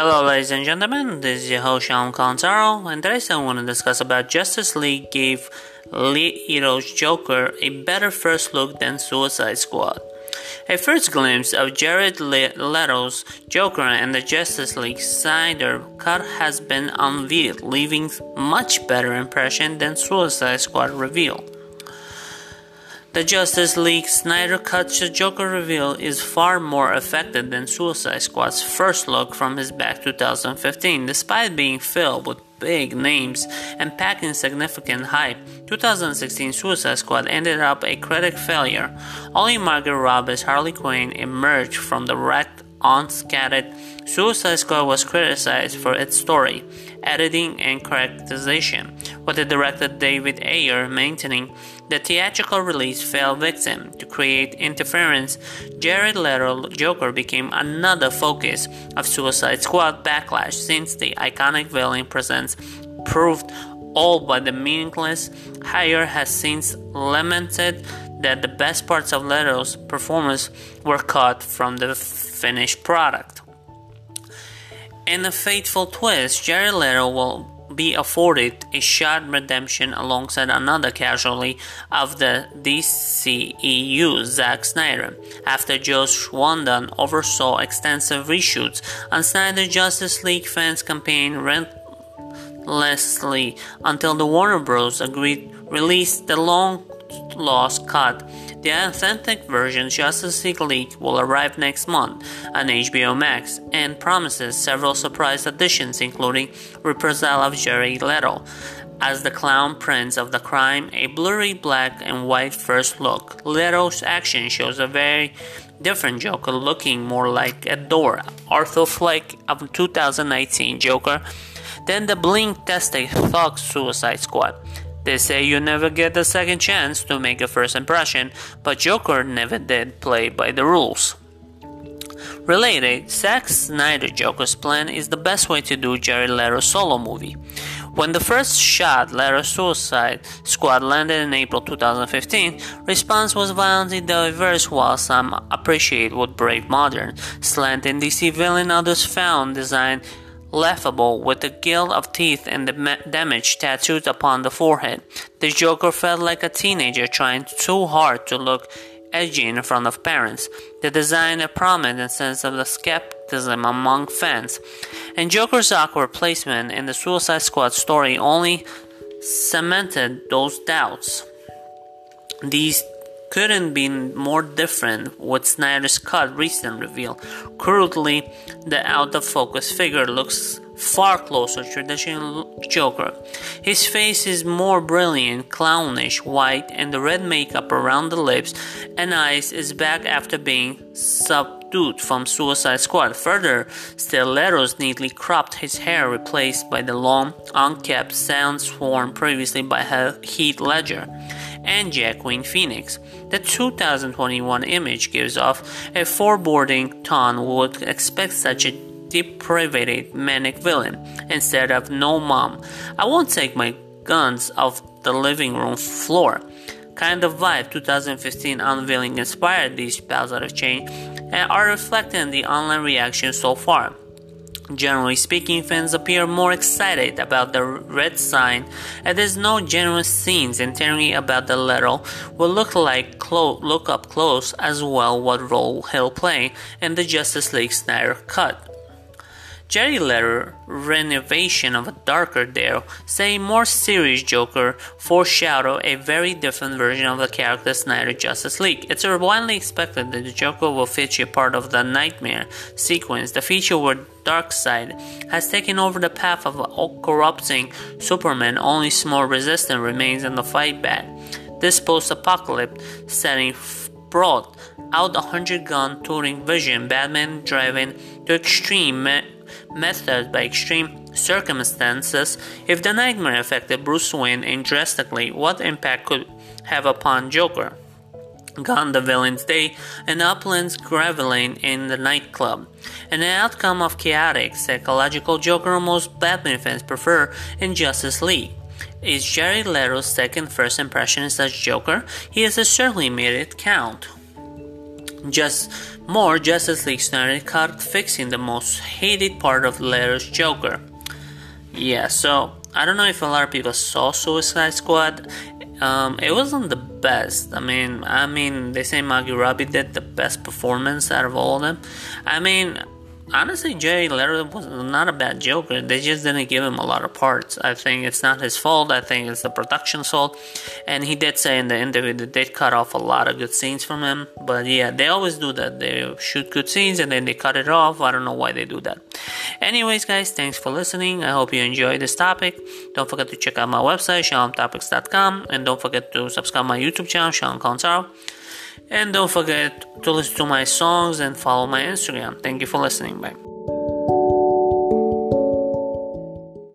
Hello, ladies and gentlemen. This is your host Sean Contaro, and today I want to discuss about Justice League gave Lee Leto's Joker a better first look than Suicide Squad. A first glimpse of Jared Leto's Joker and the Justice League Snyder cut has been unveiled, leaving much better impression than Suicide Squad revealed. The Justice League Snyder Cut's Joker reveal is far more effective than Suicide Squad's first look from his back 2015, despite being filled with big names and packing significant hype. 2016 Suicide Squad ended up a critic failure. Only Margot Robbie's Harley Quinn emerged from the wrecked unscathed. Suicide Squad was criticized for its story, editing, and characterization, with the director David Ayer maintaining the theatrical release fell victim to create interference. Jared Leto Joker became another focus of Suicide Squad backlash since the iconic villain presence proved all but the meaningless. Ayer has since lamented that the best parts of Leto's performance were cut from the finished product. In a fateful twist, Jared Leto will be afforded a shot redemption alongside another casualty of the DCEU, Zack Snyder, after Joss Whedon oversaw extensive reshoots on Snyder Justice League fans campaign relentlessly until the Warner Bros. agreed release the long lost cut the authentic version Justice League will arrive next month on HBO Max and promises several surprise additions including reprisal of Jared Leto as the clown prince of the crime, a blurry black and white first look. Leto's action shows a very different Joker looking more like a door, Arthur Fleck of 2019 Joker than the blink-tastic Thug Suicide Squad. They say you never get a second chance to make a first impression, but Joker never did play by the rules. Related, Zack Snyder Joker's plan is the best way to do Jared Leto's solo movie. When the first shot, Leto's Suicide Squad, landed in April 2015, response was violently diverse while some appreciate what Brave Modern, slant in DC villain others found design laughable with the gill of teeth and the damage tattooed upon the forehead. The Joker felt like a teenager trying too hard to look edgy in front of parents. The design a prominent sense of the skepticism among fans. And Joker's awkward placement in the Suicide Squad story only cemented those doubts. These couldn't be more different with Snyder's cut recent reveal. Crudely, the out of focus figure looks far closer to traditional Joker. His face is more brilliant, clownish, white, and the red makeup around the lips and eyes is back after being subdued from Suicide Squad. Further, Stilettos neatly cropped his hair, replaced by the long, unkept sounds worn previously by Heath Ledger and Joaquin Phoenix. The 2021 image gives off a foreboding tone would expect such a depraved manic villain instead of no mom. I won't take my guns off the living room floor. Kind of vibe 2015 unveiling inspired these positive change and are reflected in the online reaction so far. Generally speaking, fans appear more excited about the red sign, and there's no genuine scenes entirely about the letter will look like clo- look up close as well what role he'll play in the Justice League Snyder cut. Jared Leto renovation of a darker Dale, say more serious Joker, foreshadow a very different version of the character Snyder Justice League. It's widely expected that the Joker will feature part of the Nightmare sequence, the feature where Darkseid has taken over the path of corrupting Superman, only small resistance remains in the fight back. This post-apocalypse setting brought out a hundred gun touring vision, Batman driving to extreme methods by extreme circumstances. If the nightmare affected Bruce Wayne drastically, what impact could have upon Joker? Gone the villain's day, and Upland's groveling in the nightclub. The outcome of chaotic, psychological Joker most Batman fans prefer in Justice League. Is Jared Leto's second first impression as Joker? He has certainly made it count. Just more Justice League Snyder card fixing the most hated part of the Joker. Yeah, so I don't know if a lot of people saw Suicide Squad. Um, it wasn't the best. I mean, I mean, they say Margot Robbie did the best performance out of all of them. I mean, honestly, Jay Leto was not a bad Joker. They just didn't give him a lot of parts. I think it's not his fault. I think it's the production's fault. And he did say in the interview that they cut off a lot of good scenes from him. But yeah, they always do that. They shoot good scenes and then they cut it off. I don't know why they do that. Anyways, guys, thanks for listening. I hope you enjoyed this topic. Don't forget to check out my website, shalomtopics.com. And don't forget to subscribe my YouTube channel, Shalom Consaro. And don't forget to listen to my songs and follow my Instagram. Thank you for listening. Bye.